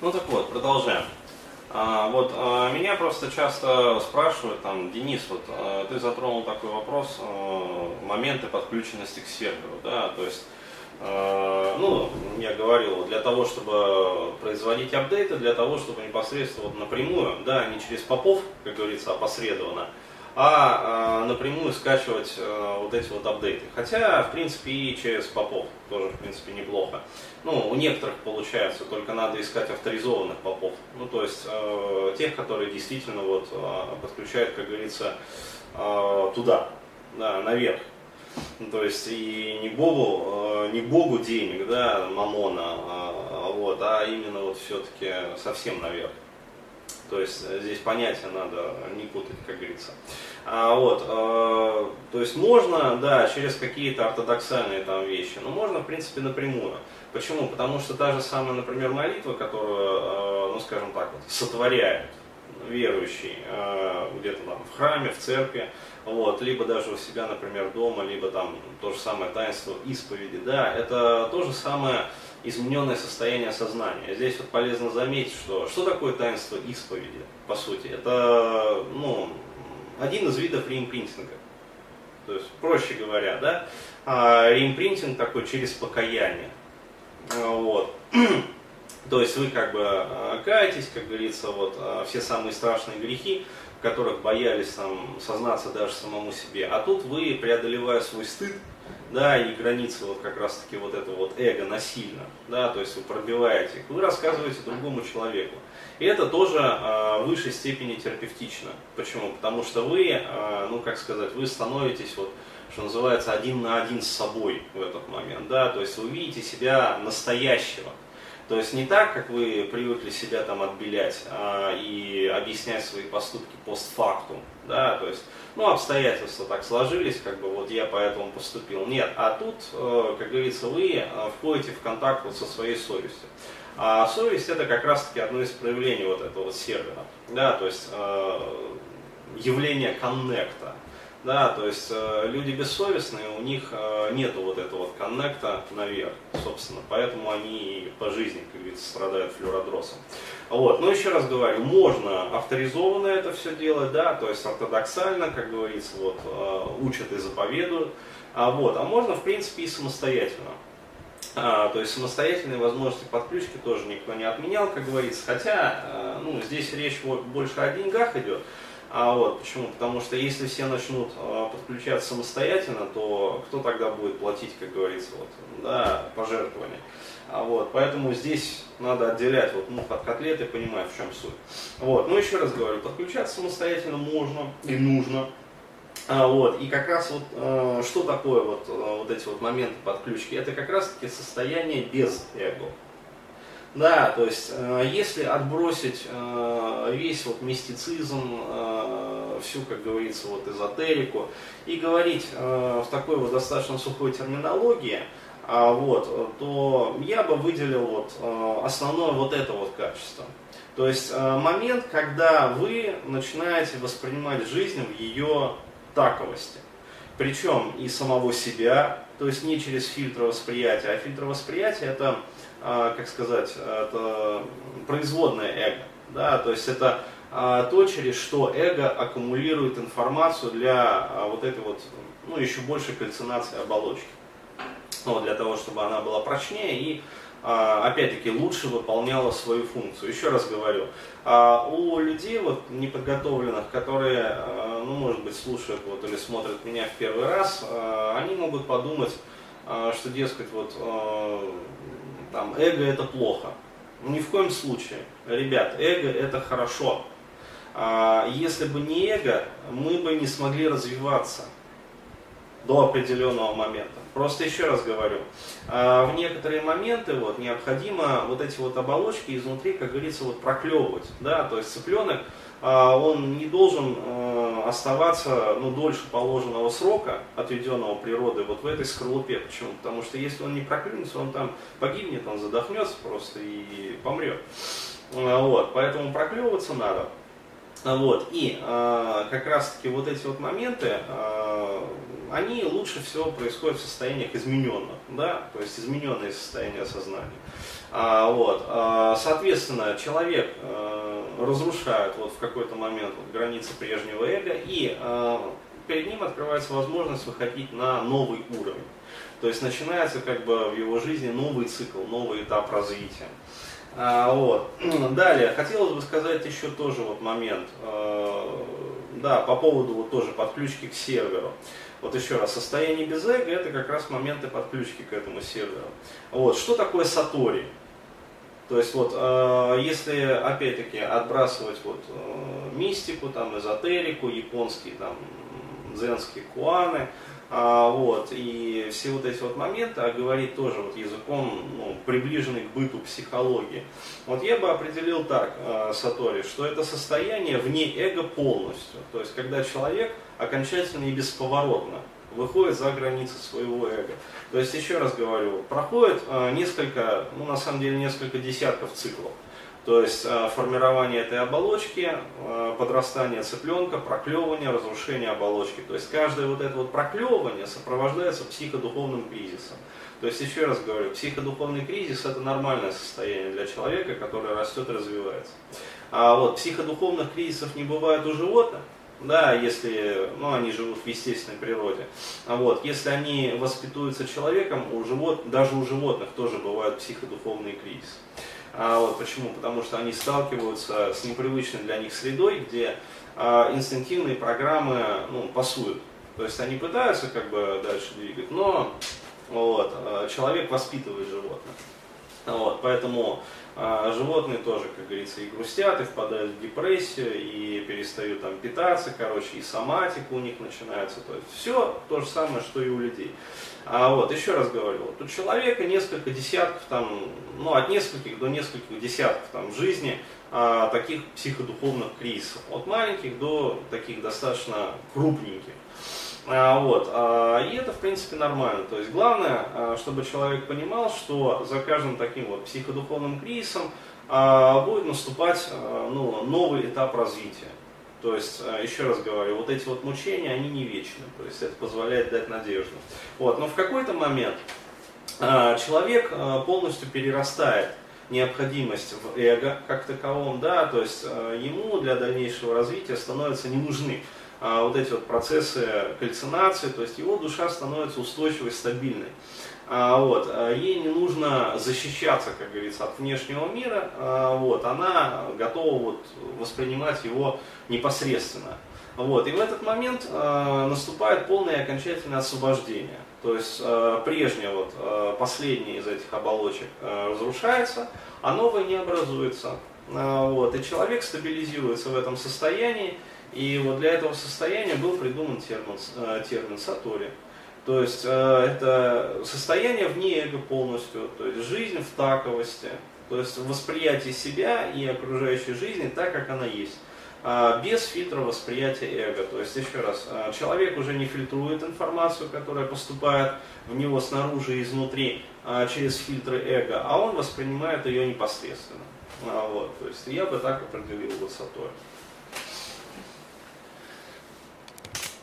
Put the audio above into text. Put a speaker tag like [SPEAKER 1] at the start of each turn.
[SPEAKER 1] Ну так вот, продолжаем. А, вот а, меня просто часто спрашивают, там, Денис, вот а, ты затронул такой вопрос, а, моменты подключенности к серверу, да, то есть, а, ну, я говорил, для того, чтобы производить апдейты, для того, чтобы непосредственно вот напрямую, да, не через попов, как говорится, опосредованно, а, а напрямую скачивать а, вот эти вот апдейты. Хотя, в принципе, и через попов тоже, в принципе, неплохо. Ну, у некоторых получается, только надо искать авторизованных попов. Ну, то есть, э, тех, которые действительно вот э, подключают, как говорится, э, туда, да, наверх. Ну, то есть и не Богу, не Богу денег, да, мамона, а, вот, а именно вот все-таки совсем наверх. То есть э, здесь понятия надо не путать, как говорится. А, вот, э, то есть можно, да, через какие-то ортодоксальные там вещи, но можно, в принципе, напрямую. Почему? Потому что та же самая, например, молитва, которую, э, ну, скажем так, вот, сотворяют верующий э, где-то там в храме, в церкви, вот, либо даже у себя, например, дома, либо там то же самое таинство исповеди, да, это то же самое измененное состояние сознания. Здесь вот полезно заметить, что что такое таинство исповеди, по сути. Это ну, один из видов реимпринтинга. То есть, проще говоря, да, а, реимпринтинг такой через покаяние. Вот. То есть вы как бы а, каетесь, как говорится, вот все самые страшные грехи, в которых боялись там сознаться даже самому себе. А тут вы, преодолевая свой стыд, да, и границы вот как раз таки вот это вот эго насильно, да, то есть вы пробиваете вы рассказываете другому человеку. И это тоже э, в высшей степени терапевтично. Почему? Потому что вы, э, ну как сказать, вы становитесь вот, что называется, один на один с собой в этот момент, да, то есть вы видите себя настоящего. То есть не так, как вы привыкли себя там отбелять а, и объяснять свои поступки постфактум, да, то есть, ну, обстоятельства так сложились, как бы вот я поэтому поступил. Нет, а тут, э, как говорится, вы э, входите в контакт вот со своей совестью. А совесть это как раз-таки одно из проявлений вот этого сервера, да, то есть э, явление коннекта, да, то есть э, люди бессовестные, у них э, нету вот этого вот коннекта наверх, собственно, поэтому они по жизни, как говорится, страдают флюродросом. Вот, но еще раз говорю, можно авторизованно это все делать, да, то есть ортодоксально, как говорится, вот, э, учат и заповедуют, а, вот, а можно, в принципе, и самостоятельно. А, то есть самостоятельные возможности подключки тоже никто не отменял, как говорится, хотя, э, ну, здесь речь вот больше о деньгах идет, а вот, почему? Потому что если все начнут э, подключаться самостоятельно, то кто тогда будет платить, как говорится, вот, да, пожертвования? А вот, поэтому здесь надо отделять вот мух от котлеты, понимать, в чем суть. Вот, ну еще раз говорю, подключаться самостоятельно можно и нужно. А, вот, и как раз вот, э, что такое вот, э, вот эти вот моменты подключки? Это как раз таки состояние без эго. Да, то есть, э, если отбросить э, весь вот мистицизм, э, всю, как говорится, вот эзотерику, и говорить в такой вот достаточно сухой терминологии, а, вот, то я бы выделил вот основное вот это вот качество. То есть момент, когда вы начинаете воспринимать жизнь в ее таковости. Причем и самого себя, то есть не через фильтр восприятия, а фильтр восприятия это как сказать, это производное эго. Да? То есть это а, то, через что эго аккумулирует информацию для а, вот этой вот, ну, еще большей кальцинации оболочки. Ну, для того, чтобы она была прочнее и опять-таки лучше выполняла свою функцию. Еще раз говорю, у людей вот неподготовленных, которые, ну, может быть, слушают вот, или смотрят меня в первый раз, они могут подумать, что, дескать, вот там, эго это плохо. Ну, ни в коем случае. Ребят, эго это хорошо. А, если бы не эго, мы бы не смогли развиваться до определенного момента. Просто еще раз говорю, а, в некоторые моменты вот, необходимо вот эти вот оболочки изнутри, как говорится, вот проклевывать. Да? То есть цыпленок, он не должен э, оставаться ну, дольше положенного срока, отведенного природой, вот в этой скорлупе. Почему? Потому что если он не проклюнется, он там погибнет, он задохнется просто и помрет. А, вот, поэтому проклевываться надо. Вот, и э, как раз таки вот эти вот моменты, э, они лучше всего происходят в состояниях измененных, да, то есть измененные состояния сознания. А, вот, а, соответственно, человек а, разрушает вот в какой-то момент вот, границы прежнего эго, и а, перед ним открывается возможность выходить на новый уровень. То есть начинается как бы в его жизни новый цикл, новый этап развития. А, вот. Далее, хотелось бы сказать еще тоже вот момент, а, да, по поводу вот тоже подключки к серверу. Вот еще раз, состояние без эго это как раз моменты подключки к этому серверу. Вот, что такое сатори? То есть вот, э, если опять-таки отбрасывать вот э, мистику, там, эзотерику, японские там дзенские куаны, а, вот, и все вот эти вот моменты, а говорить тоже вот языком, ну, приближенный к быту психологии. Вот я бы определил так, э, Сатори, что это состояние вне эго полностью. То есть, когда человек окончательно и бесповоротно выходит за границы своего эго. То есть, еще раз говорю, проходит э, несколько, ну, на самом деле, несколько десятков циклов. То есть э, формирование этой оболочки, э, подрастание цыпленка, проклевывание, разрушение оболочки. То есть каждое вот это вот проклевывание сопровождается психодуховным кризисом. То есть еще раз говорю, психодуховный кризис это нормальное состояние для человека, который растет и развивается. А вот психодуховных кризисов не бывает у животных, да, если, ну, они живут в естественной природе. А вот, если они воспитуются человеком, у живот, даже у животных тоже бывают психодуховные кризисы. А, вот почему? Потому что они сталкиваются с непривычной для них средой, где а, инстинктивные программы ну, пасуют. То есть они пытаются как бы дальше двигать, но вот, а, человек воспитывает животных. Вот, поэтому а животные тоже, как говорится, и грустят, и впадают в депрессию, и перестают там питаться, короче, и соматика у них начинается. То есть все то же самое, что и у людей. А вот, еще раз говорю, вот у человека несколько десятков, там, ну, от нескольких до нескольких десятков там, в жизни а, таких психодуховных кризисов. От маленьких до таких достаточно крупненьких. А, вот. А, и это, в принципе, нормально. То есть главное, а, чтобы человек понимал, что за каждым таким вот психодуховным кризисом будет наступать ну, новый этап развития. То есть, еще раз говорю, вот эти вот мучения, они не вечны. То есть это позволяет дать надежду. Вот. Но в какой-то момент человек полностью перерастает необходимость в эго как таковом, да, то есть ему для дальнейшего развития становятся не нужны а, вот эти вот процессы кальцинации, то есть его душа становится устойчивой, стабильной. А, вот, а ей не нужно защищаться, как говорится, от внешнего мира, а, вот, она готова вот, воспринимать его непосредственно. Вот, и в этот момент а, наступает полное и окончательное освобождение. То есть а, прежнее, вот, а, последнее из этих оболочек а, разрушается, а новое не образуется. А, вот, и человек стабилизируется в этом состоянии, и вот для этого состояния был придуман термин, э, термин сатори. То есть э, это состояние вне эго полностью, то есть жизнь в таковости, то есть восприятие себя и окружающей жизни так, как она есть без фильтра восприятия эго. То есть, еще раз, э, человек уже не фильтрует информацию, которая поступает в него снаружи и изнутри а, через фильтры эго, а он воспринимает ее непосредственно. А, вот, то есть я бы так определил высотой.